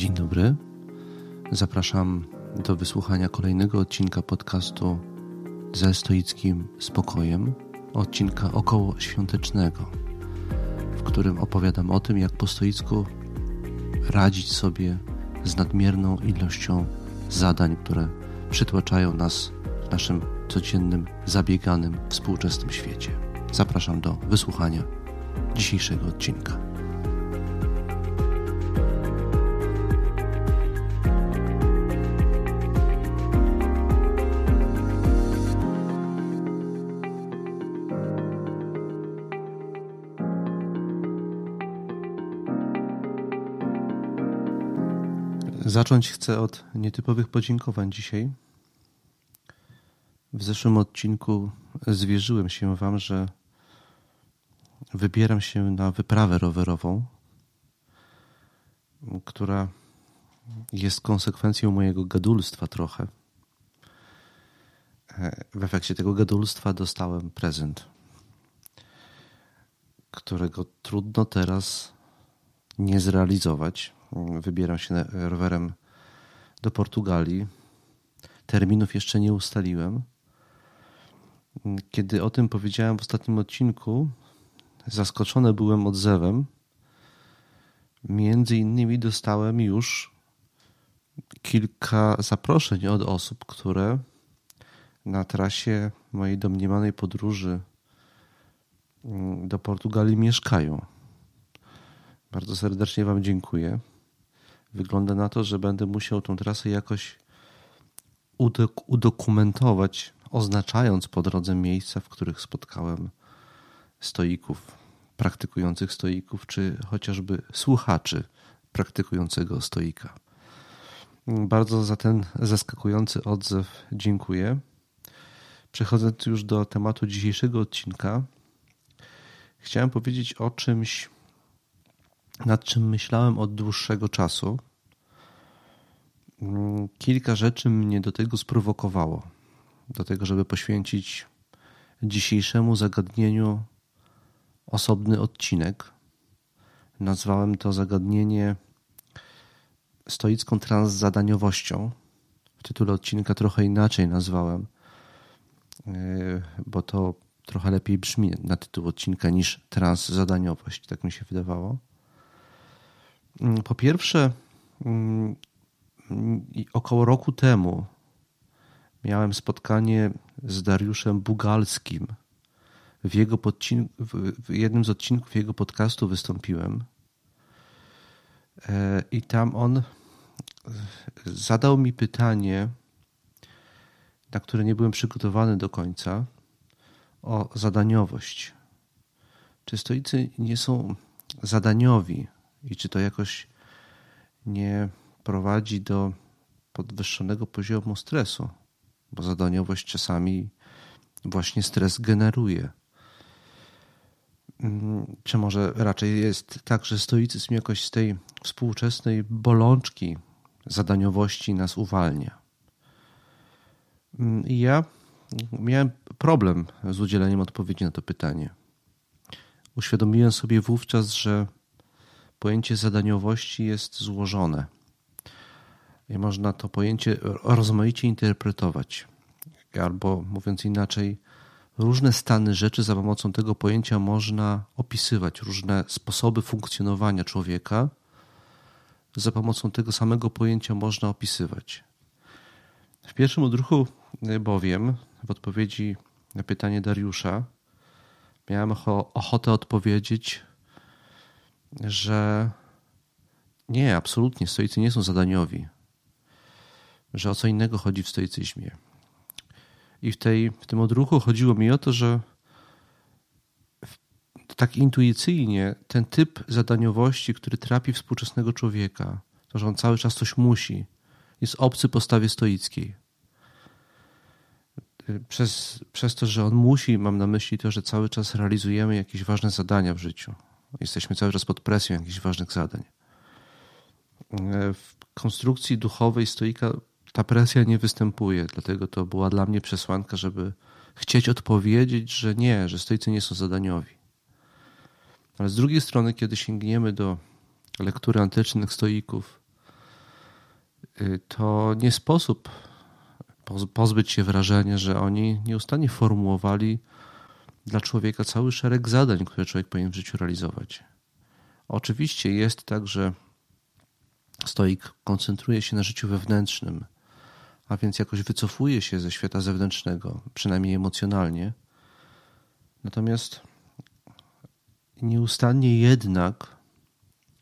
Dzień dobry. Zapraszam do wysłuchania kolejnego odcinka podcastu ze stoickim spokojem, odcinka około świątecznego, w którym opowiadam o tym, jak po stoicku radzić sobie z nadmierną ilością zadań, które przytłaczają nas w naszym codziennym, zabieganym, współczesnym świecie. Zapraszam do wysłuchania dzisiejszego odcinka. Zacząć chcę od nietypowych podziękowań dzisiaj. W zeszłym odcinku zwierzyłem się Wam, że wybieram się na wyprawę rowerową, która jest konsekwencją mojego gadulstwa trochę. W efekcie tego gadulstwa dostałem prezent, którego trudno teraz nie zrealizować wybieram się rowerem do Portugalii. Terminów jeszcze nie ustaliłem. Kiedy o tym powiedziałem w ostatnim odcinku, zaskoczony byłem odzewem. Między innymi dostałem już kilka zaproszeń od osób, które na trasie mojej domniemanej podróży do Portugalii mieszkają. Bardzo serdecznie Wam dziękuję wygląda na to, że będę musiał tą trasę jakoś udokumentować, oznaczając po drodze miejsca, w których spotkałem stoików, praktykujących stoików, czy chociażby słuchaczy praktykującego stoika. Bardzo za ten zaskakujący odzew dziękuję. Przechodząc już do tematu dzisiejszego odcinka, chciałem powiedzieć o czymś, nad czym myślałem od dłuższego czasu. Mm, kilka rzeczy mnie do tego sprowokowało, do tego, żeby poświęcić dzisiejszemu zagadnieniu osobny odcinek. Nazwałem to zagadnienie stoicką transzadaniowością. W tytule odcinka trochę inaczej nazwałem, e, bo to trochę lepiej brzmi na tytuł odcinka niż transzadaniowość, tak mi się wydawało. Mm, po pierwsze, mm, około roku temu miałem spotkanie z Dariuszem Bugalskim. W, jego w jednym z odcinków jego podcastu wystąpiłem. E, I tam on e, zadał mi pytanie, na które nie byłem przygotowany do końca, o zadaniowość. Czy stoicy nie są zadaniowi? I czy to jakoś nie prowadzi do podwyższonego poziomu stresu, bo zadaniowość czasami właśnie stres generuje. Mm, czy może raczej jest tak, że stoicyzm jakoś z tej współczesnej bolączki zadaniowości nas uwalnia? Mm, ja miałem problem z udzieleniem odpowiedzi na to pytanie. Uświadomiłem sobie wówczas, że pojęcie zadaniowości jest złożone. I można to pojęcie rozmaicie interpretować. Albo mówiąc inaczej, różne stany rzeczy za pomocą tego pojęcia można opisywać, różne sposoby funkcjonowania człowieka za pomocą tego samego pojęcia można opisywać. W pierwszym odruchu bowiem, w odpowiedzi na pytanie Dariusza, miałem ochotę odpowiedzieć, że nie, absolutnie, stoicy nie są zadaniowi. Że o co innego chodzi w stoicyzmie. I w, tej, w tym odruchu chodziło mi o to, że tak intuicyjnie ten typ zadaniowości, który trapi współczesnego człowieka, to, że on cały czas coś musi, jest obcy postawie stoickiej. Przez, przez to, że on musi, mam na myśli to, że cały czas realizujemy jakieś ważne zadania w życiu. Jesteśmy cały czas pod presją jakichś ważnych zadań. W konstrukcji duchowej stoika ta presja nie występuje, dlatego to była dla mnie przesłanka, żeby chcieć odpowiedzieć, że nie, że stoicy nie są zadaniowi. Ale z drugiej strony, kiedy sięgniemy do lektury antycznych stoików, y, to nie sposób pozbyć się wrażenia, że oni nieustannie formułowali dla człowieka cały szereg zadań, które człowiek powinien w życiu realizować. Oczywiście jest tak, że stoik koncentruje się na życiu wewnętrznym, a więc jakoś wycofuje się ze świata zewnętrznego, przynajmniej emocjonalnie. Natomiast nieustannie jednak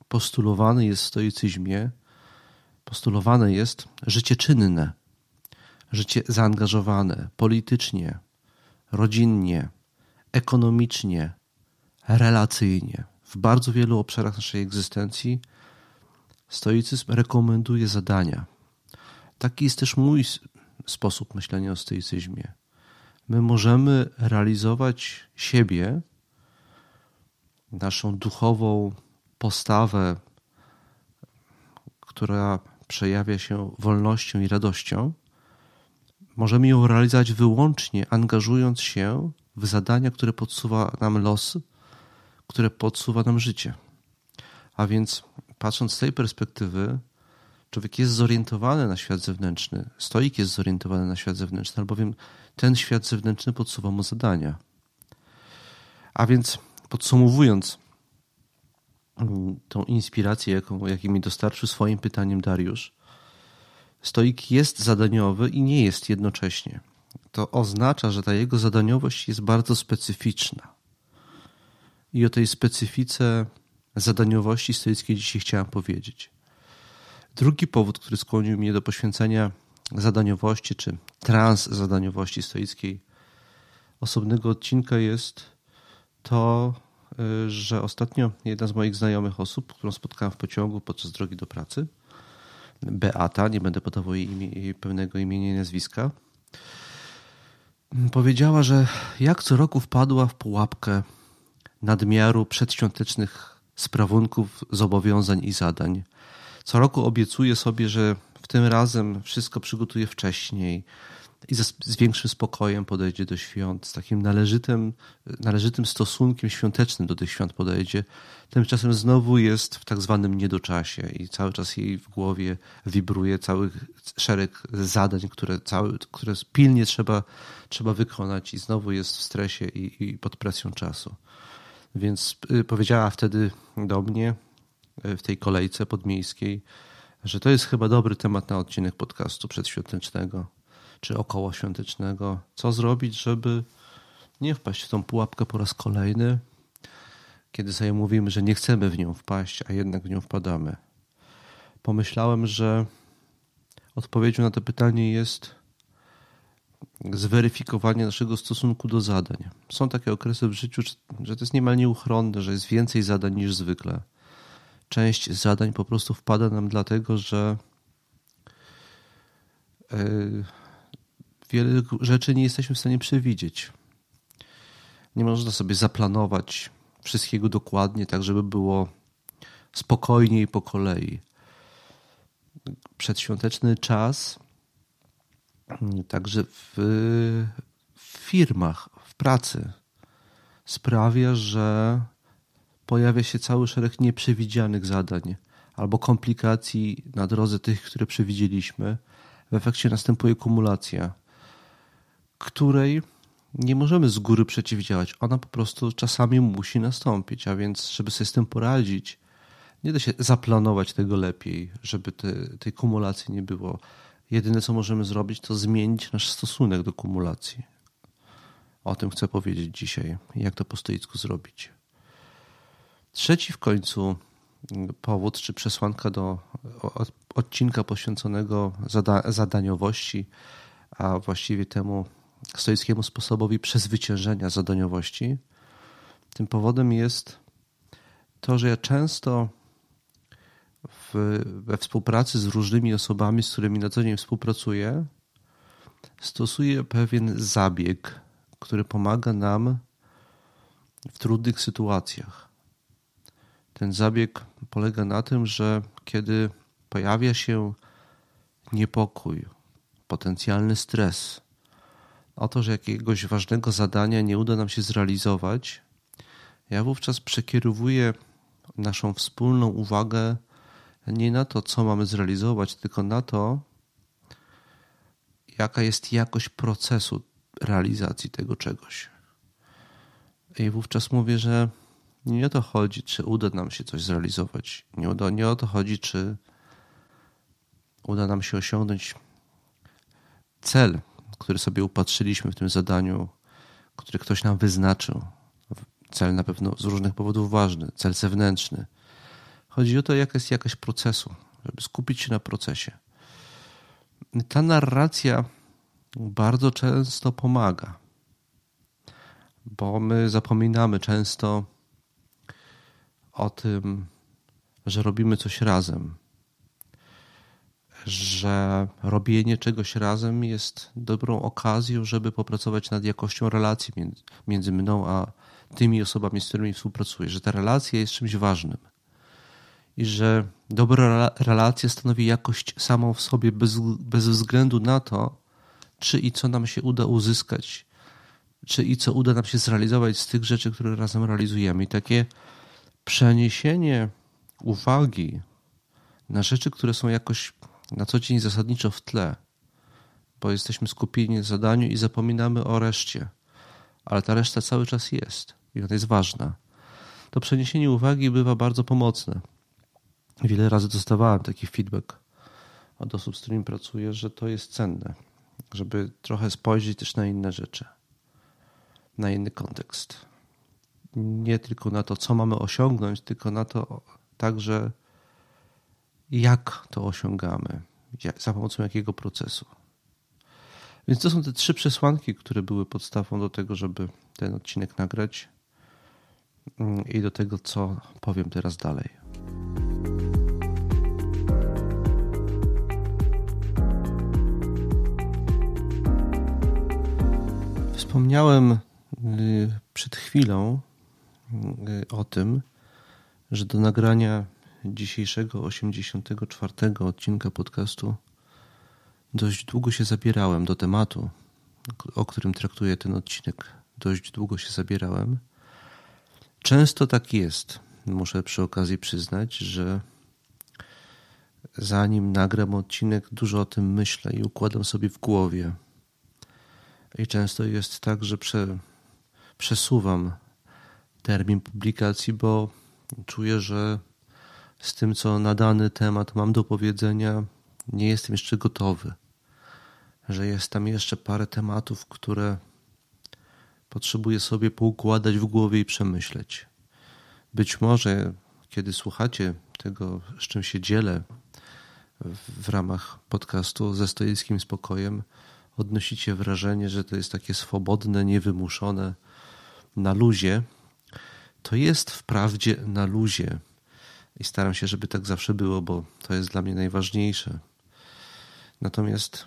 postulowane jest w stoicyzmie, postulowane jest życie czynne, życie zaangażowane politycznie, rodzinnie, ekonomicznie, relacyjnie. W bardzo wielu obszarach naszej egzystencji stoicyzm rekomenduje zadania. Taki jest też mój sposób myślenia o stoicyzmie. My możemy realizować siebie, naszą duchową postawę, która przejawia się wolnością i radością, możemy ją realizować wyłącznie angażując się w zadania, które podsuwa nam los, które podsuwa nam życie. A więc patrząc z tej perspektywy, człowiek jest zorientowany na świat zewnętrzny, stoik jest zorientowany na świat zewnętrzny, albowiem ten świat zewnętrzny podsuwa mu zadania. A więc podsumowując tą inspirację, jaką, jaką mi dostarczył swoim pytaniem Dariusz, stoik jest zadaniowy i nie jest jednocześnie. To oznacza, że ta jego zadaniowość jest bardzo specyficzna. I o tej specyfice zadaniowości stoickiej dzisiaj chciałem powiedzieć. Drugi powód, który skłonił mnie do poświęcenia zadaniowości czy transzadaniowości stoickiej osobnego odcinka jest to, y, że ostatnio jedna z moich znajomych osób, którą spotkałem w pociągu podczas drogi do pracy, Beata, nie będę podawał jej, imię, jej pełnego imienia i nazwiska, powiedziała, że jak co roku wpadła w pułapkę nadmiaru przedświątecznych sprawunków, zobowiązań i zadań. Co roku obiecuje sobie, że w tym razem wszystko przygotuje wcześniej i z, większym spokojem podejdzie do świąt, z takim należytym, należytym stosunkiem świątecznym do tych świąt podejdzie. Tymczasem znowu jest w tak zwanym niedoczasie i cały czas jej w głowie wibruje cały szereg zadań, które, cały, które pilnie trzeba, trzeba wykonać i znowu jest w stresie i, i pod presją czasu. Więc y, powiedziała wtedy do mnie y, w tej kolejce podmiejskiej, że to jest chyba dobry temat na odcinek podcastu przedświątecznego czy okołoświątecznego. Co zrobić, żeby nie wpaść w tą pułapkę po raz kolejny, kiedy sobie mówimy, że nie chcemy w nią wpaść, a jednak w nią wpadamy. Pomyślałem, że odpowiedzią na to pytanie jest zweryfikowanie naszego stosunku do zadań. Są takie okresy w życiu, że to jest niemal nieuchronne, że jest więcej zadań niż zwykle. Część zadań po prostu wpada nam dlatego, że e, wiele rzeczy nie jesteśmy w stanie przewidzieć. Nie można sobie zaplanować wszystkiego dokładnie, tak żeby było spokojniej po kolei. Przedświąteczny czas także w, w firmach, w pracy sprawia, że pojawia się cały szereg nieprzewidzianych zadań albo komplikacji na drodze tych, które przewidzieliśmy. W efekcie następuje kumulacja, której nie możemy z góry przeciwdziałać. Ona po prostu czasami musi nastąpić, a więc, żeby sobie z tym poradzić, nie da się zaplanować tego lepiej, żeby te, tej kumulacji nie było. Jedyne, co możemy zrobić, to zmienić nasz stosunek do kumulacji. O tym chcę powiedzieć dzisiaj, jak to po stoicku zrobić. Trzeci w końcu powód, czy przesłanka do odcinka poświęconego zada zadaniowości, a właściwie temu stoickiemu sposobowi przezwyciężenia zadaniowości. Tym powodem jest to, że ja często w, we współpracy z różnymi osobami, z którymi na co dzień współpracuję, stosuję pewien zabieg, który pomaga nam w trudnych sytuacjach. Ten zabieg polega na tym, że kiedy pojawia się niepokój, potencjalny stres, o to, że jakiegoś ważnego zadania nie uda nam się zrealizować, ja wówczas przekierowuję naszą wspólną uwagę nie na to, co mamy zrealizować, tylko na to, jaka jest jakość procesu realizacji tego czegoś. I wówczas mówię, że nie o to chodzi, czy uda nam się coś zrealizować. Nie o, nie o to chodzi, czy uda nam się osiągnąć cel, który sobie upatrzyliśmy w tym zadaniu, który ktoś nam wyznaczył. Cel na pewno z różnych powodów ważny, cel zewnętrzny. Chodzi o to, jaka jest jakaś procesu, żeby skupić się na procesie. Ta narracja bardzo często pomaga, bo my zapominamy często o tym, że robimy coś razem, że robienie czegoś razem jest dobrą okazją, żeby popracować nad jakością relacji między, mną a tymi osobami, z którymi współpracuję, że ta relacja jest czymś ważnym i że dobra relacja stanowi jakość samą w sobie bez, bez względu na to, czy i co nam się uda uzyskać, czy i co uda nam się zrealizować z tych rzeczy, które razem realizujemy. I takie przeniesienie uwagi na rzeczy, które są jakoś na co dzień zasadniczo w tle, bo jesteśmy skupieni na zadaniu i zapominamy o reszcie, ale ta reszta cały czas jest i ona jest ważna. To przeniesienie uwagi bywa bardzo pomocne. Wiele razy dostawałem taki feedback od osób, z którymi pracuję, że to jest cenne, żeby trochę spojrzeć też na inne rzeczy, na inny kontekst. Nie tylko na to, co mamy osiągnąć, tylko na to także, jak to osiągamy, za pomocą jakiego procesu. Więc to są te trzy przesłanki, które były podstawą do tego, żeby ten odcinek nagrać mm, i do tego, co powiem teraz dalej. Wspomniałem y, przed chwilą y, o tym, że do nagrania dzisiejszego 84 odcinka podcastu dość długo się zabierałem do tematu, o którym traktuję ten odcinek. Dość długo się zabierałem. Często tak jest. Muszę przy okazji przyznać, że zanim nagram odcinek, dużo o tym myślę i układam sobie w głowie. I często jest tak, że prze, przesuwam termin publikacji, bo czuję, że z tym, co na dany temat mam do powiedzenia, nie jestem jeszcze gotowy. Że jest tam jeszcze parę tematów, które potrzebuję sobie poukładać w głowie i przemyśleć. Być może, kiedy słuchacie tego, z czym się dzielę w ramach podcastu ze stoickim spokojem, odnosicie wrażenie, że to jest takie swobodne, niewymuszone, na luzie, to jest wprawdzie na luzie. I staram się, żeby tak zawsze było, bo to jest dla mnie najważniejsze. Natomiast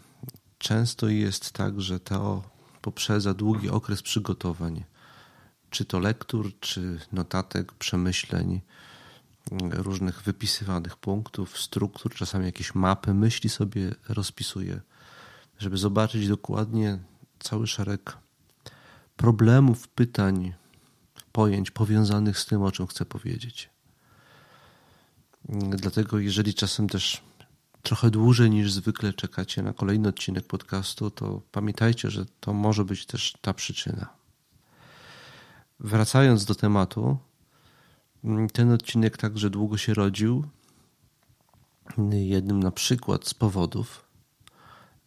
często jest tak, że to poprzedza długi okres przygotowań, czy to lektur, czy notatek, przemyśleń, różnych wypisywanych punktów, struktur, czasami jakieś mapy, myśli sobie rozpisuję żeby zobaczyć dokładnie cały szereg problemów, pytań, pojęć powiązanych z tym, o czym chcę powiedzieć. Dlatego, jeżeli czasem też trochę dłużej niż zwykle czekacie na kolejny odcinek podcastu, to pamiętajcie, że to może być też ta przyczyna. Wracając do tematu, ten odcinek także długo się rodził. Jednym na przykład z powodów,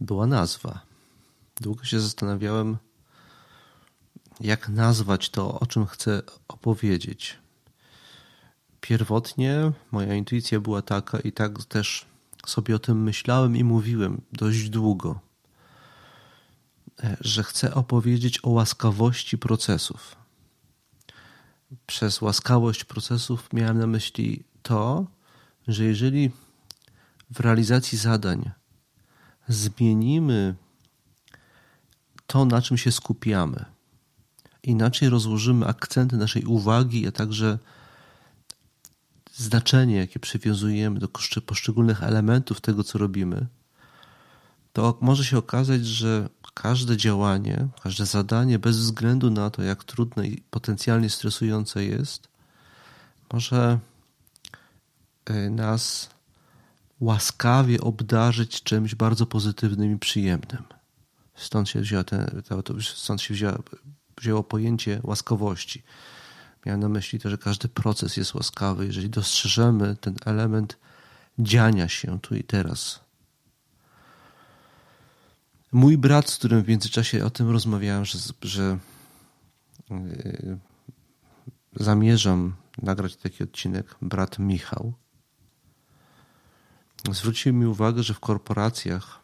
była nazwa. Długo się zastanawiałem, jak nazwać to, o czym chcę opowiedzieć. Pierwotnie moja intuicja była taka, i tak też sobie o tym myślałem i mówiłem dość długo, że chcę opowiedzieć o łaskawości procesów. Przez łaskawość procesów miałem na myśli to, że jeżeli w realizacji zadań zmienimy to, na czym się skupiamy, inaczej rozłożymy akcenty naszej uwagi, a także znaczenie, jakie przywiązujemy do poszczególnych elementów tego, co robimy, to może się okazać, że każde działanie, każde zadanie, bez względu na to, jak trudne i potencjalnie stresujące jest, może y, nas łaskawie obdarzyć czymś bardzo pozytywnym i przyjemnym. Stąd się, wzięła ten, stąd się wzięła, wzięło pojęcie łaskawości. Miałem na myśli to, że każdy proces jest łaskawy, jeżeli dostrzeżemy ten element dziania się tu i teraz. Mój brat, z którym w międzyczasie o tym rozmawiałem, że, że yy, zamierzam nagrać taki odcinek, brat Michał, zwrócił mi uwagę, że w korporacjach,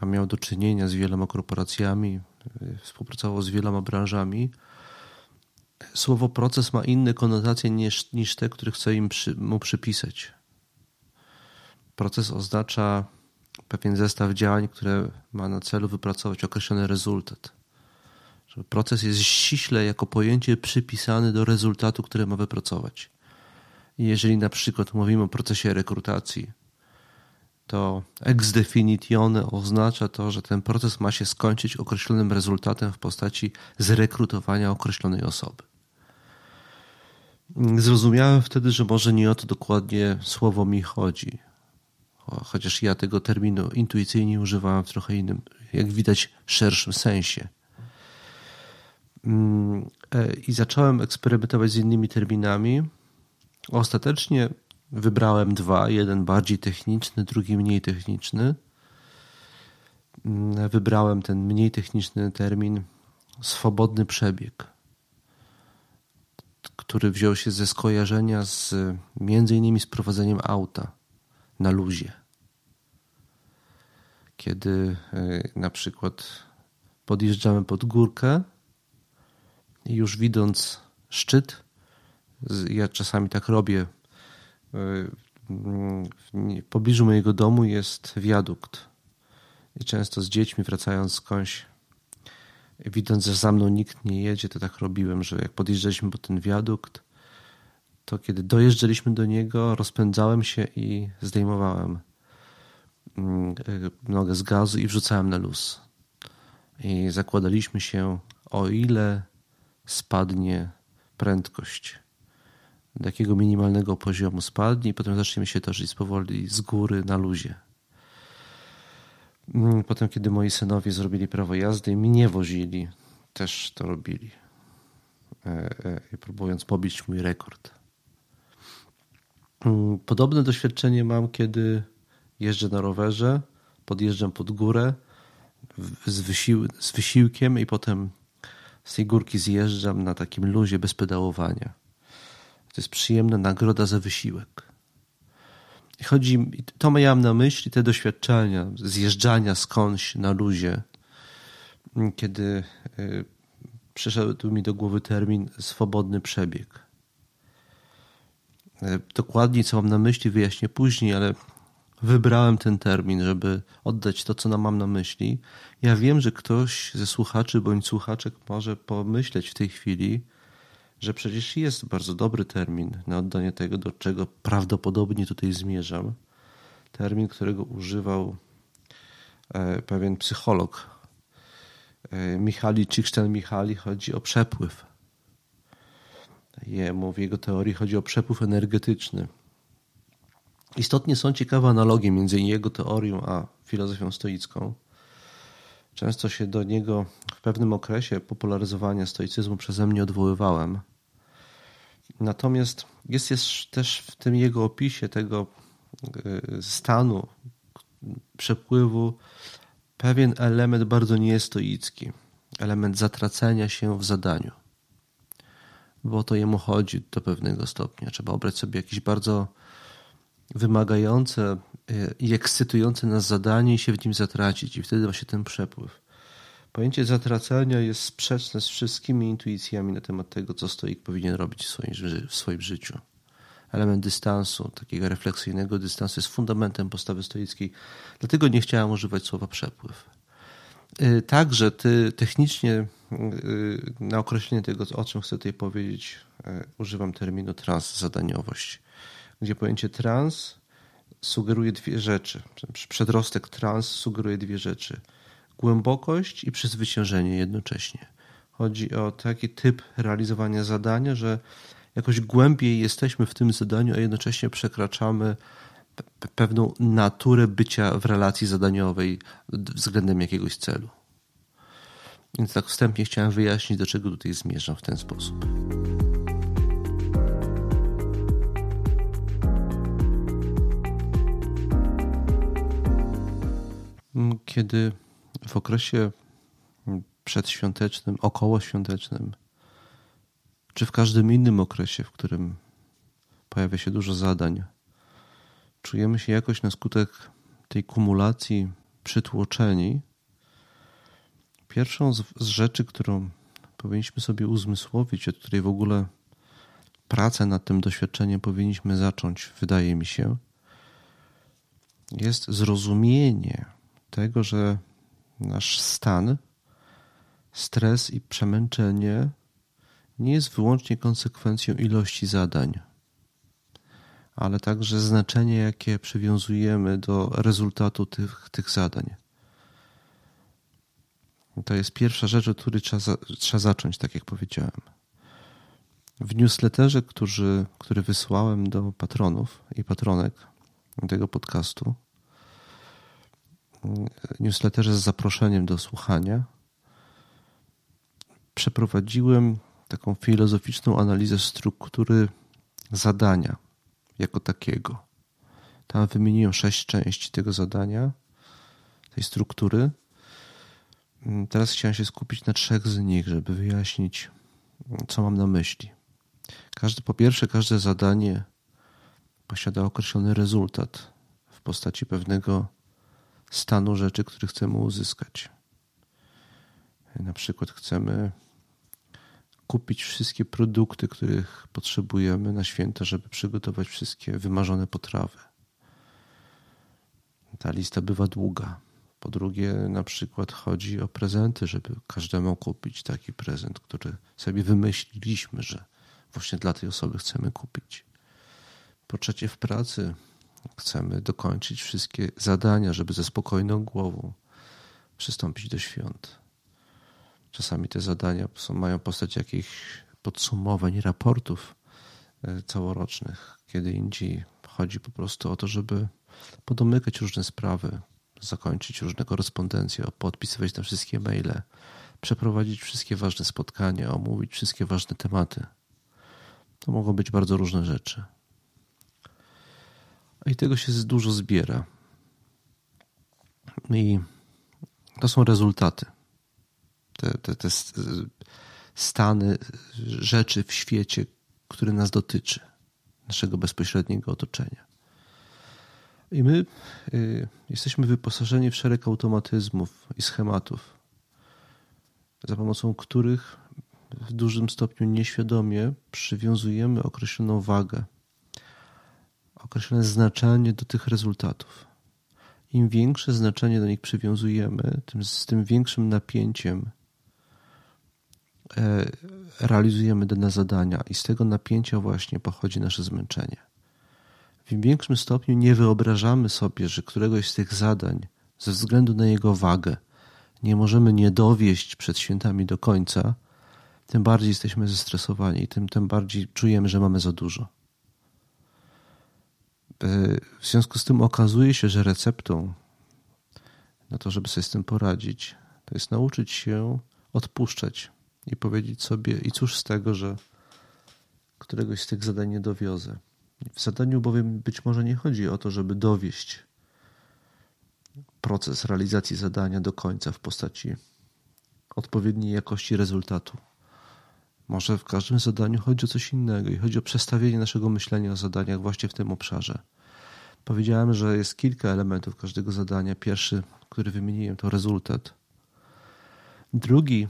a miał do czynienia z wieloma korporacjami, yy, współpracował z wieloma branżami, słowo proces ma inne konotacje niż, niż te, które chcę im przy, mu przypisać. Proces oznacza pewien zestaw działań, które ma na celu wypracować określony rezultat. Proces jest ściśle jako pojęcie przypisany do rezultatu, który ma wypracować. Jeżeli na przykład mówimy o procesie rekrutacji, to ex definitione oznacza to, że ten proces ma się skończyć określonym rezultatem w postaci zrekrutowania określonej osoby. Zrozumiałem wtedy, że może nie o to dokładnie słowo mi chodzi. Chociaż ja tego terminu intuicyjnie używałem w trochę innym, jak widać, szerszym sensie. Mm, e, I zacząłem eksperymentować z innymi terminami. Ostatecznie wybrałem dwa: jeden bardziej techniczny, drugi mniej techniczny. Mm, wybrałem ten mniej techniczny termin swobodny przebieg który wziął się ze skojarzenia z między innymi z prowadzeniem auta na luzie. Kiedy e, na przykład podjeżdżamy pod górkę i już widząc szczyt, ja czasami tak robię, w pobliżu mojego domu jest wiadukt. I często z dziećmi wracając skądś widząc, że za mną nikt nie jedzie, to tak robiłem, że jak podjeżdżaliśmy po ten wiadukt, to kiedy dojeżdżaliśmy do niego, rozpędzałem się i zdejmowałem mm, e, nogę z gazu i wrzucałem na luz. I zakładaliśmy się, o ile spadnie prędkość. Do jakiego minimalnego poziomu spadnie, i potem zaczniemy się toczyć powoli z góry na luzie. Mm, potem, kiedy moi synowie zrobili prawo jazdy i mnie wozili, też to robili, e, e, próbując pobić mój rekord. Mm, podobne doświadczenie mam, kiedy jeżdżę na rowerze, podjeżdżam pod górę z, wysił z wysiłkiem i potem z tej górki zjeżdżam na takim luzie bez pedałowania. To jest przyjemna nagroda za wysiłek. Chodzi, to miałem na myśli te doświadczenia zjeżdżania skądś na luzie, kiedy y, przyszedł mi do głowy termin swobodny przebieg. Y, dokładnie co mam na myśli wyjaśnię później, ale wybrałem ten termin, żeby oddać to, co nam mam na myśli. Ja wiem, że ktoś ze słuchaczy bądź słuchaczek może pomyśleć w tej chwili, że przecież jest bardzo dobry termin na oddanie tego, do czego prawdopodobnie tutaj zmierzam. Termin, którego używał e, pewien psycholog. E, Michali Czykszten-Michali chodzi o przepływ. Jemu w jego teorii chodzi o przepływ energetyczny. Istotnie są ciekawe analogie między jego teorią a filozofią stoicką. Często się do niego w pewnym okresie popularyzowania stoicyzmu przeze mnie odwoływałem. Natomiast jest, jest też w tym jego opisie tego y, stanu przepływu pewien element bardzo niestoicki, element zatracenia się w zadaniu. Bo to jemu chodzi do pewnego stopnia. Trzeba obrać sobie jakieś bardzo wymagające i ekscytujące nas zadanie i się w nim zatracić. I wtedy właśnie ten przepływ. Pojęcie zatracania jest sprzeczne z wszystkimi intuicjami na temat tego, co stoik powinien robić w swoim, w swoim życiu. Element dystansu, takiego refleksyjnego dystansu jest fundamentem postawy stoickiej. Dlatego nie chciałem używać słowa przepływ. Y, także ty technicznie y, na określenie tego, o czym chcę tutaj powiedzieć, y, używam terminu transzadaniowość, gdzie pojęcie trans sugeruje dwie rzeczy. Przedrostek trans sugeruje dwie rzeczy – głębokość i przezwyciężenie jednocześnie. Chodzi o taki typ realizowania zadania, że jakoś głębiej jesteśmy w tym zadaniu, a jednocześnie przekraczamy pewną naturę bycia w relacji zadaniowej względem jakiegoś celu. Więc tak wstępnie chciałem wyjaśnić, do czego tutaj zmierzam w ten sposób. Kiedy w okresie przedświątecznym, okołoświątecznym, czy w każdym innym okresie, w którym pojawia się dużo zadań, czujemy się jakoś na skutek tej kumulacji przytłoczeni, pierwszą z, rzeczy, którą powinniśmy sobie uzmysłowić, od której w ogóle pracę nad tym doświadczeniem powinniśmy zacząć, wydaje mi się, jest zrozumienie tego, że nasz stan, stres i przemęczenie nie jest wyłącznie konsekwencją ilości zadań ale także znaczenie, jakie przywiązujemy do rezultatu tych, tych zadań. To jest pierwsza rzecz, od której trzeba, trzeba zacząć, tak jak powiedziałem. W newsletterze, który, który wysłałem do patronów i patronek tego podcastu, newsletterze z zaproszeniem do słuchania, przeprowadziłem taką filozoficzną analizę struktury zadania jako takiego. Tam wymieniłem sześć części tego zadania, tej struktury. Teraz chciałem się skupić na trzech z nich, żeby wyjaśnić, co mam na myśli. Każdy, po pierwsze, każde zadanie posiada określony rezultat w postaci pewnego stanu rzeczy, który chcemy uzyskać. Na przykład chcemy kupić wszystkie produkty, których potrzebujemy na święta, żeby przygotować wszystkie wymarzone potrawy. Ta lista bywa długa. Po drugie, na przykład chodzi o prezenty, żeby każdemu kupić taki prezent, który sobie wymyśliliśmy, że właśnie dla tej osoby chcemy kupić. Po trzecie, w pracy chcemy dokończyć wszystkie zadania, żeby ze spokojną głową przystąpić do świąt. Czasami te zadania są, mają postać jakichś podsumowań, raportów e, całorocznych. Kiedy indziej chodzi po prostu o to, żeby podomykać różne sprawy, zakończyć różne korespondencje, podpisywać na wszystkie maile, przeprowadzić wszystkie ważne spotkania, omówić wszystkie ważne tematy. To mogą być bardzo różne rzeczy. I tego się dużo zbiera. I to są rezultaty te, te, te stany rzeczy w świecie, który nas dotyczy, naszego bezpośredniego otoczenia. I my y, jesteśmy wyposażeni w szereg automatyzmów i schematów, za pomocą których w dużym stopniu nieświadomie przywiązujemy określoną wagę, określone znaczenie do tych rezultatów. Im większe znaczenie do nich przywiązujemy, tym z tym większym napięciem E, realizujemy dane zadania i z tego napięcia właśnie pochodzi nasze zmęczenie. W im większym stopniu nie wyobrażamy sobie, że któregoś z tych zadań ze względu na jego wagę nie możemy nie dowieść przed świętami do końca, tym bardziej jesteśmy zestresowani i tym, tym bardziej czujemy, że mamy za dużo. E, w związku z tym okazuje się, że receptą na to, żeby sobie z tym poradzić, to jest nauczyć się odpuszczać i powiedzieć sobie, i cóż z tego, że któregoś z tych zadań nie dowiozę. W zadaniu bowiem być może nie chodzi o to, żeby dowieść proces realizacji zadania do końca w postaci odpowiedniej jakości rezultatu. Może w każdym zadaniu chodzi o coś innego i chodzi o przestawienie naszego myślenia o zadaniach właśnie w tym obszarze. Powiedziałem, że jest kilka elementów każdego zadania. Pierwszy, który wymieniłem, to rezultat. Drugi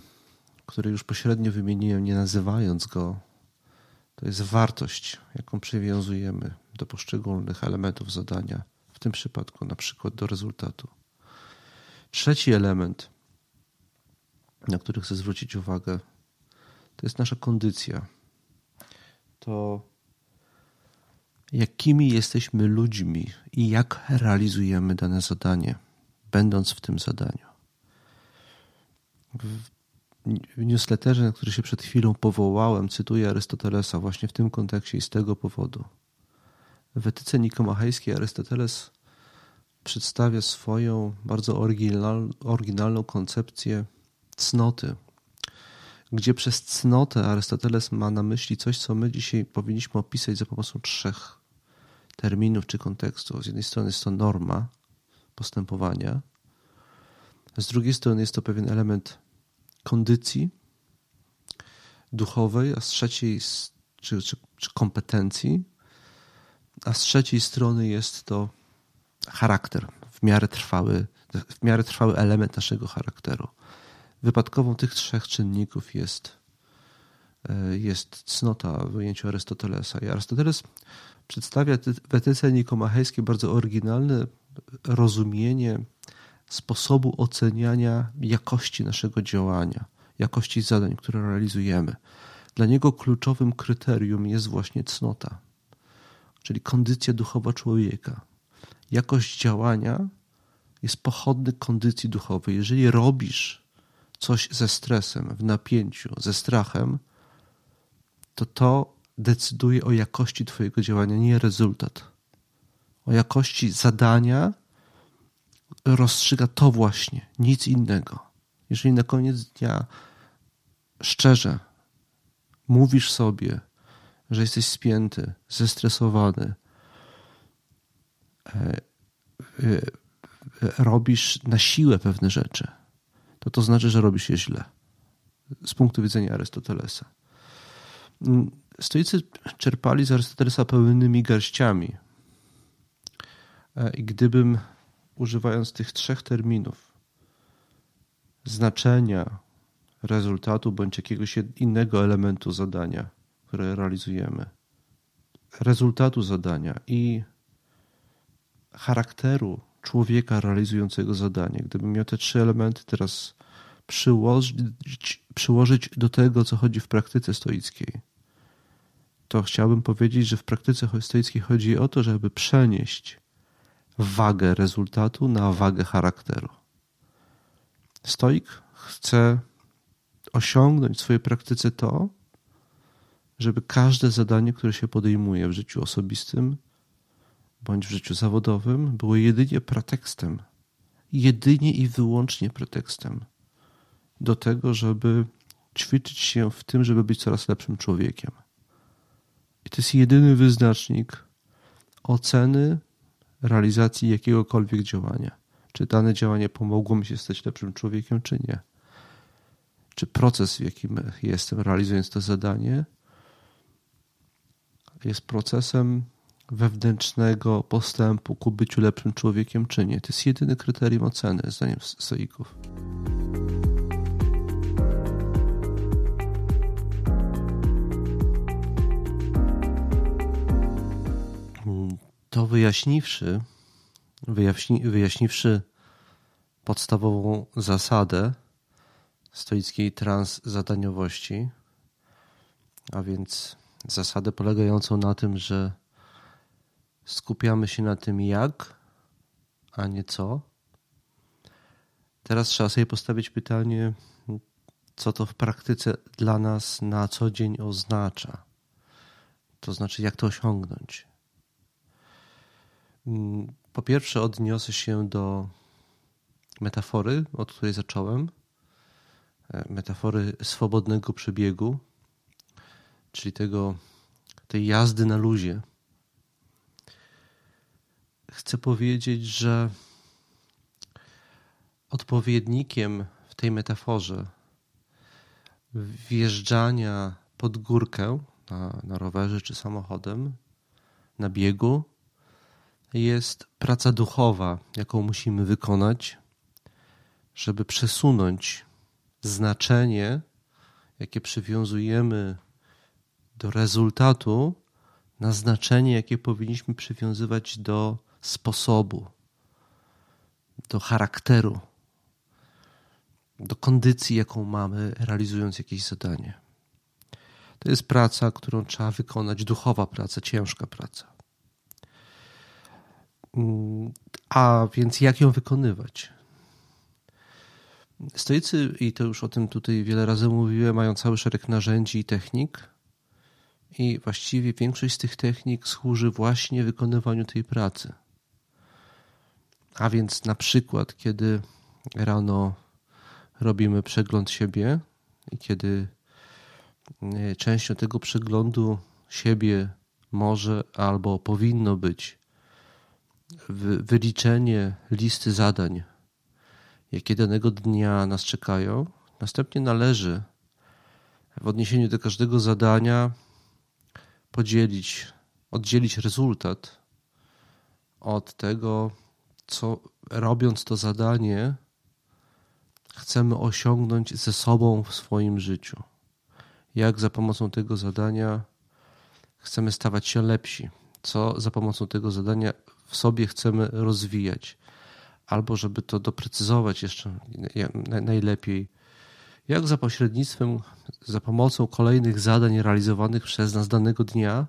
który już pośrednio wymieniłem, nie nazywając go, to jest wartość, jaką przywiązujemy do poszczególnych elementów zadania, w tym przypadku na przykład do rezultatu. Trzeci element, na który chcę zwrócić uwagę, to jest nasza kondycja. To jakimi jesteśmy ludźmi i jak realizujemy dane zadanie, będąc w tym zadaniu. W newsletterze, na który się przed chwilą powołałem, cytuję Arystotelesa właśnie w tym kontekście i z tego powodu, W etyce nikomachejskiej Arystoteles przedstawia swoją bardzo oryginal, oryginalną koncepcję cnoty, gdzie przez cnotę Arystoteles ma na myśli coś, co my dzisiaj powinniśmy opisać za pomocą trzech terminów czy kontekstu. Z jednej strony jest to norma postępowania, z drugiej strony jest to pewien element kondycji duchowej, a z trzeciej czy, czy, czy kompetencji, a z trzeciej strony jest to charakter, w miarę trwały, w miarę trwały element naszego charakteru. Wypadkową tych trzech czynników jest, e, jest cnota w ujęciu Arystotelesa. I Arystoteles przedstawia w etyce nikomachejskiej bardzo oryginalne rozumienie sposobu oceniania jakości naszego działania, jakości zadań, które realizujemy. Dla niego kluczowym kryterium jest właśnie cnota, czyli kondycja duchowa człowieka. Jakość działania jest pochodny kondycji duchowej. Jeżeli robisz coś ze stresem, w napięciu, ze strachem, to to decyduje o jakości Twojego działania, nie rezultat. O jakości zadania rozstrzyga to właśnie, nic innego. Jeżeli na koniec dnia szczerze mówisz sobie, że jesteś spięty, zestresowany, e, e, robisz na siłę pewne rzeczy, to to znaczy, że robisz je źle. Z punktu widzenia Arystotelesa. Mm, stoicy czerpali z Arystotelesa pełnymi garściami. E, I gdybym, używając tych trzech terminów, znaczenia, rezultatu bądź jakiegoś innego elementu zadania, które realizujemy, rezultatu zadania i charakteru człowieka realizującego zadanie. Gdybym miał te trzy elementy teraz przyłożyć, przyłożyć do tego, co chodzi w praktyce stoickiej, to chciałbym powiedzieć, że w praktyce stoickiej chodzi o to, żeby przenieść wagę rezultatu na wagę charakteru. Stoik chce osiągnąć w swojej praktyce to, żeby każde zadanie, które się podejmuje w życiu osobistym bądź w życiu zawodowym, było jedynie pretekstem, jedynie i wyłącznie pretekstem do tego, żeby ćwiczyć się w tym, żeby być coraz lepszym człowiekiem. I to jest jedyny wyznacznik oceny realizacji jakiegokolwiek działania. Czy dane działanie pomogło mi się stać lepszym człowiekiem, czy nie. Czy proces, w jakim jestem realizując to zadanie, jest procesem wewnętrznego postępu ku byciu lepszym człowiekiem, czy nie. To jest jedyny kryterium oceny, zdaniem stoików. To wyjaśniwszy, wyjaśni, wyjaśniwszy podstawową zasadę stoickiej transzadaniowości, a więc zasadę polegającą na tym, że skupiamy się na tym jak, a nie co. Teraz trzeba sobie postawić pytanie, co to w praktyce dla nas na co dzień oznacza. To znaczy, jak to osiągnąć. Po pierwsze, odniosę się do metafory, od której zacząłem. Metafory swobodnego przebiegu, czyli tego, tej jazdy na luzie chcę powiedzieć, że odpowiednikiem w tej metaforze wjeżdżania pod górkę na, na rowerze czy samochodem, na biegu, jest praca duchowa, jaką musimy wykonać, żeby przesunąć znaczenie, jakie przywiązujemy do rezultatu, na znaczenie, jakie powinniśmy przywiązywać do sposobu, do charakteru, do kondycji, jaką mamy, realizując jakieś zadanie. To jest praca, którą trzeba wykonać, duchowa praca, ciężka praca. A więc jak ją wykonywać? Stoicy, i to już o tym tutaj wiele razy mówiłem, mają cały szereg narzędzi i technik. I właściwie większość z tych technik służy właśnie wykonywaniu tej pracy. A więc na przykład, kiedy rano robimy przegląd siebie i kiedy e, częścią tego przeglądu siebie może albo powinno być wyliczenie listy zadań, jakie danego dnia nas czekają. Następnie należy w odniesieniu do każdego zadania podzielić, oddzielić rezultat od tego, co robiąc to zadanie, chcemy osiągnąć ze sobą w swoim życiu. Jak za pomocą tego zadania chcemy stawać się lepsi, co za pomocą tego zadania w sobie chcemy rozwijać, albo żeby to doprecyzować jeszcze najlepiej, jak za pośrednictwem, za pomocą kolejnych zadań realizowanych przez nas danego dnia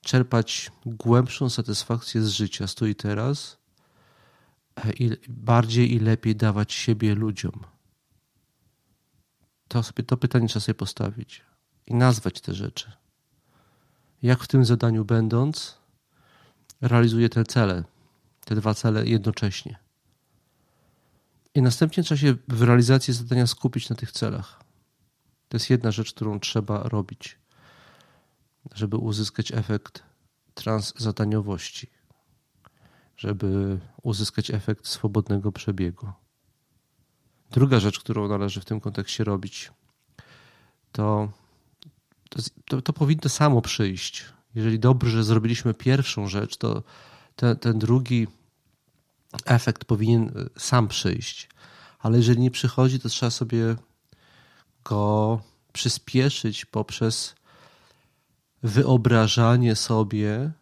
czerpać głębszą satysfakcję z życia, tu i teraz, i bardziej i lepiej dawać siebie ludziom. To, sobie, to pytanie trzeba sobie postawić i nazwać te rzeczy. Jak w tym zadaniu będąc, realizuje te cele, te dwa cele jednocześnie. I następnie trzeba się w realizacji zadania skupić na tych celach. To jest jedna rzecz, którą trzeba robić, żeby uzyskać efekt transzadaniowości, żeby uzyskać efekt swobodnego przebiegu. Druga rzecz, którą należy w tym kontekście robić, to, to, to powinno samo przyjść. Jeżeli dobrze zrobiliśmy pierwszą rzecz, to ten, ten drugi efekt powinien e, sam przyjść. Ale jeżeli nie przychodzi, to trzeba sobie go przyspieszyć poprzez wyobrażanie sobie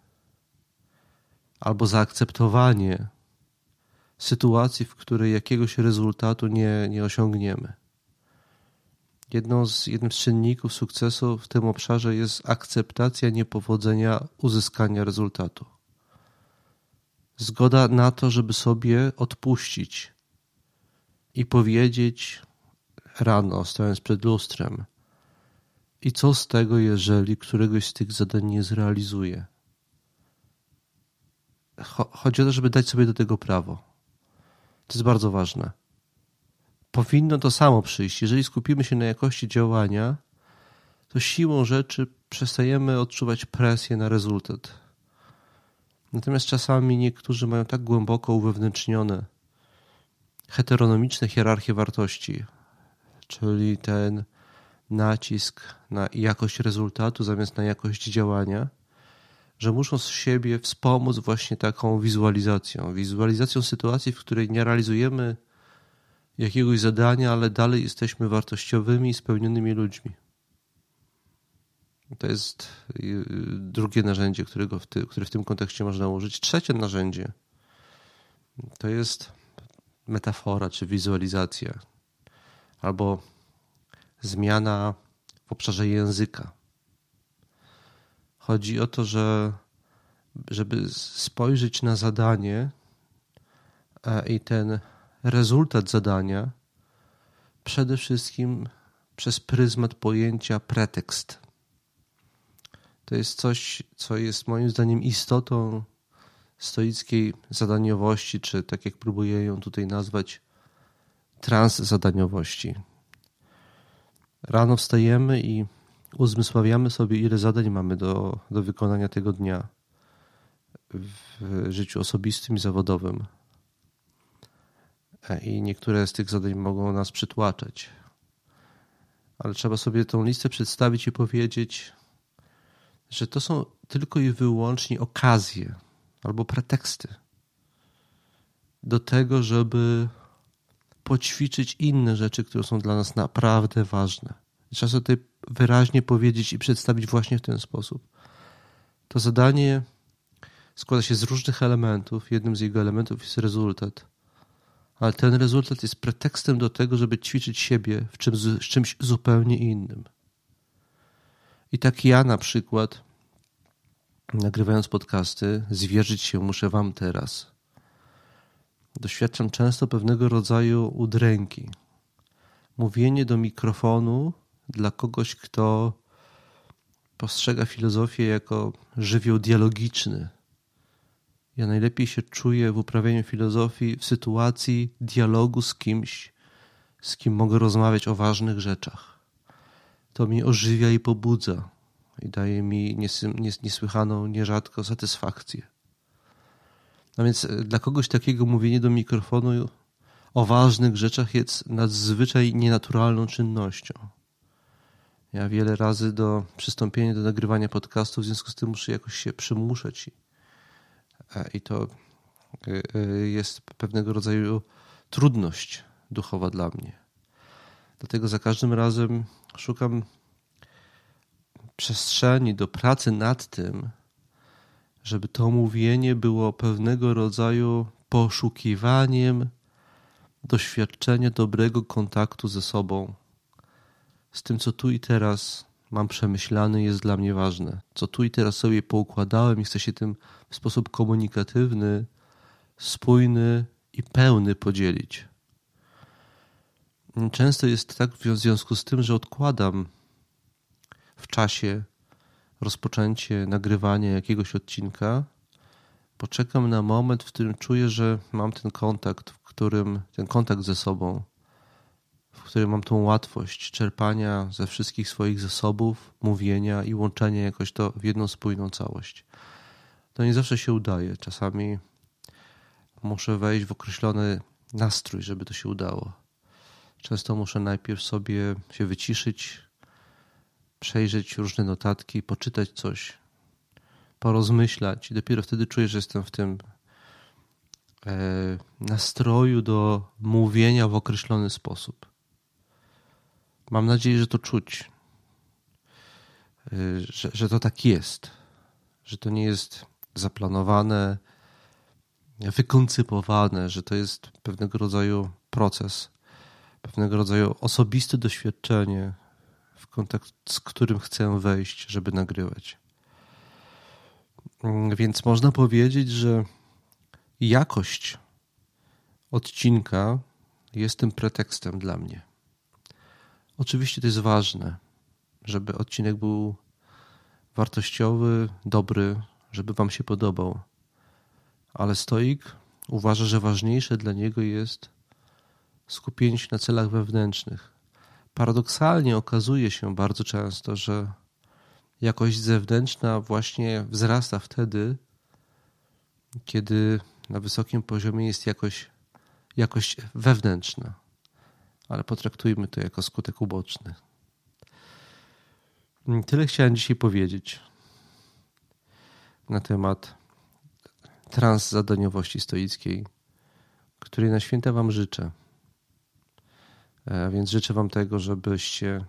albo zaakceptowanie sytuacji, w której jakiegoś rezultatu nie, nie osiągniemy. Jedną z, jednym z czynników sukcesu w tym obszarze jest akceptacja niepowodzenia uzyskania rezultatu. Zgoda na to, żeby sobie odpuścić i powiedzieć rano, stojąc przed lustrem, i co z tego, jeżeli któregoś z tych zadań nie zrealizuje? Chodzi o to, żeby dać sobie do tego prawo. To jest bardzo ważne. Powinno to samo przyjść. Jeżeli skupimy się na jakości działania, to siłą rzeczy przestajemy odczuwać presję na rezultat. Natomiast czasami niektórzy mają tak głęboko uwewnętrznione heteronomiczne hierarchie wartości, czyli ten nacisk na jakość rezultatu zamiast na jakość działania, że muszą z siebie wspomóc właśnie taką wizualizacją. Wizualizacją sytuacji, w której nie realizujemy jakiegoś zadania, ale dalej jesteśmy wartościowymi spełnionymi ludźmi. To jest y, drugie narzędzie, którego w ty, które w tym kontekście można użyć. Trzecie narzędzie to jest metafora czy wizualizacja, albo zmiana w obszarze języka. Chodzi o to, że żeby spojrzeć na zadanie e, i ten rezultat zadania, przede wszystkim przez pryzmat pojęcia pretekst. To jest coś, co jest moim zdaniem istotą stoickiej zadaniowości, czy tak jak próbuję ją tutaj nazwać, transzadaniowości. Rano wstajemy i uzmysławiamy sobie, ile zadań mamy do, do wykonania tego dnia w życiu osobistym i zawodowym. E, I niektóre z tych zadań mogą nas przytłaczać. Ale trzeba sobie tą listę przedstawić i powiedzieć, że to są tylko i wyłącznie okazje albo preteksty do tego, żeby poćwiczyć inne rzeczy, które są dla nas naprawdę ważne. Trzeba sobie wyraźnie powiedzieć i przedstawić właśnie w ten sposób. To zadanie składa się z różnych elementów. Jednym z jego elementów jest rezultat. Ale ten rezultat jest pretekstem do tego, żeby ćwiczyć siebie w czymś, czymś zupełnie innym. I tak ja na przykład, nagrywając podcasty, zwierzyć się muszę Wam teraz doświadczam często pewnego rodzaju udręki. Mówienie do mikrofonu dla kogoś, kto postrzega filozofię jako żywioł dialogiczny. Ja najlepiej się czuję w uprawianiu filozofii w sytuacji dialogu z kimś, z kim mogę rozmawiać o ważnych rzeczach. To mnie ożywia i pobudza i daje mi niesłychaną, nierzadko satysfakcję. A więc e, dla kogoś takiego mówienie do mikrofonu o ważnych rzeczach jest nadzwyczaj nienaturalną czynnością. Ja wiele razy do przystąpienia do nagrywania podcastu, w związku z tym muszę jakoś się przymuszać. E, I to e, jest pewnego rodzaju trudność duchowa dla mnie. Dlatego za każdym razem szukam przestrzeni do pracy nad tym, żeby to mówienie było pewnego rodzaju poszukiwaniem doświadczenia dobrego kontaktu ze sobą, z tym, co tu i teraz mam przemyślane, jest dla mnie ważne. Co tu i teraz sobie poukładałem i chcę się tym w sposób komunikatywny, spójny i pełny podzielić. Często jest tak w związku z tym, że odkładam w czasie rozpoczęcie nagrywania jakiegoś odcinka, poczekam na moment, w którym czuję, że mam ten kontakt, w którym ten kontakt ze sobą, w którym mam tą łatwość czerpania ze wszystkich swoich zasobów, mówienia i łączenia jakoś to w jedną spójną całość. To nie zawsze się udaje. Czasami muszę wejść w określony nastrój, żeby to się udało. Często muszę najpierw sobie się wyciszyć, przejrzeć różne notatki, poczytać coś, porozmyślać i dopiero wtedy czuję, że jestem w tym e, nastroju do mówienia w określony sposób. Mam nadzieję, że to czuć, e, że, że to tak jest, że to nie jest zaplanowane, wykoncypowane, że to jest pewnego rodzaju proces, pewnego rodzaju osobiste doświadczenie, w kontakt z którym chcę wejść, żeby nagrywać. Mm, więc można powiedzieć, że jakość odcinka jest tym pretekstem dla mnie. Oczywiście to jest ważne, żeby odcinek był wartościowy, dobry, żeby Wam się podobał. Ale stoik uważa, że ważniejsze dla niego jest skupienie się na celach wewnętrznych, paradoksalnie okazuje się bardzo często, że jakość zewnętrzna właśnie wzrasta wtedy, kiedy na wysokim poziomie jest jakość, jakość wewnętrzna. Ale potraktujmy to jako skutek uboczny. Tyle chciałem dzisiaj powiedzieć na temat transzadaniowości stoickiej, której na święta Wam życzę. E, więc życzę Wam tego, żebyście,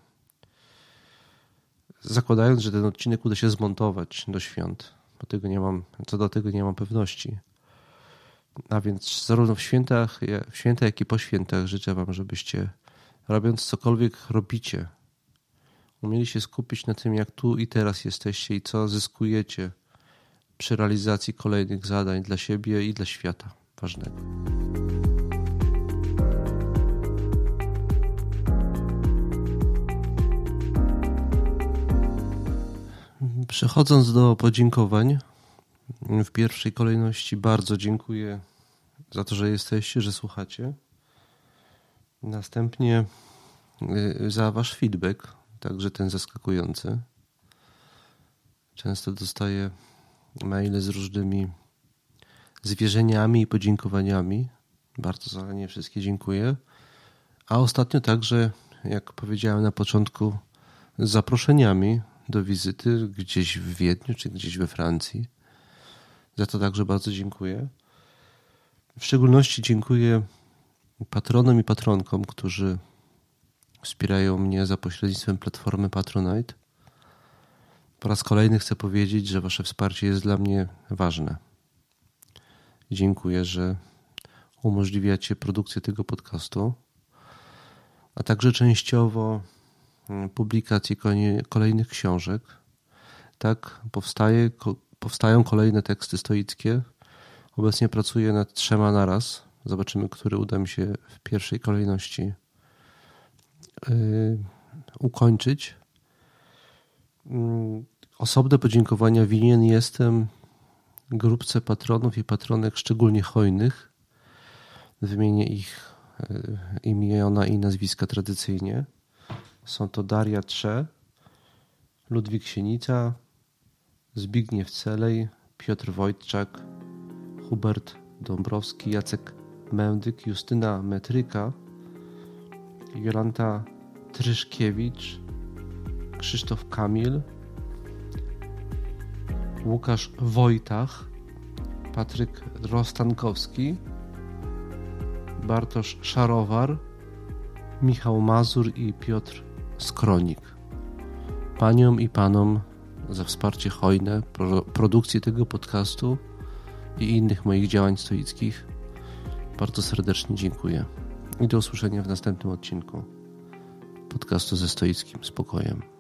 zakładając, że ten odcinek uda się zmontować do świąt, bo tego nie mam, co do tego nie mam pewności. A więc zarówno w świętach, w święta, jak i po świętach życzę Wam, żebyście robiąc cokolwiek robicie, umieli się skupić na tym, jak tu i teraz jesteście i co zyskujecie przy realizacji kolejnych zadań dla siebie i dla świata ważnego. Przechodząc do podziękowań, w pierwszej kolejności bardzo dziękuję za to, że jesteście, że słuchacie. Następnie y, za Wasz feedback, także ten zaskakujący. Często dostaję maile z różnymi zwierzeniami i podziękowaniami. Bardzo za nie wszystkie dziękuję. A ostatnio także, jak powiedziałem na początku, z zaproszeniami do wizyty gdzieś w Wiedniu czy gdzieś we Francji. Za to także bardzo dziękuję. W szczególności dziękuję patronom i patronkom, którzy wspierają mnie za pośrednictwem platformy Patronite. Po raz kolejny chcę powiedzieć, że Wasze wsparcie jest dla mnie ważne. Dziękuję, że umożliwiacie produkcję tego podcastu, a także częściowo publikacji kolejnych książek. Tak powstaje, powstają kolejne teksty stoickie. Obecnie pracuję nad trzema naraz. Zobaczymy, który uda mi się w pierwszej kolejności yy, ukończyć. Yy, Osobne podziękowania winien jestem grupce patronów i patronek szczególnie hojnych. Wymienię ich e, imiona i nazwiska tradycyjnie. Są to Daria Trze, Ludwik Sienica, Zbigniew Celej, Piotr Wojtczak, Hubert Dąbrowski, Jacek Mędyk, Justyna Metryka, Jolanta Tryszkiewicz, Krzysztof Kamil, Łukasz Wojtach, Patryk Rostankowski, Bartosz Szarowar, Michał Mazur i Piotr Skronik. Paniom i panom za wsparcie hojne, pro, produkcję tego podcastu i innych moich działań stoickich bardzo serdecznie dziękuję. I do usłyszenia w następnym odcinku podcastu ze stoickim spokojem.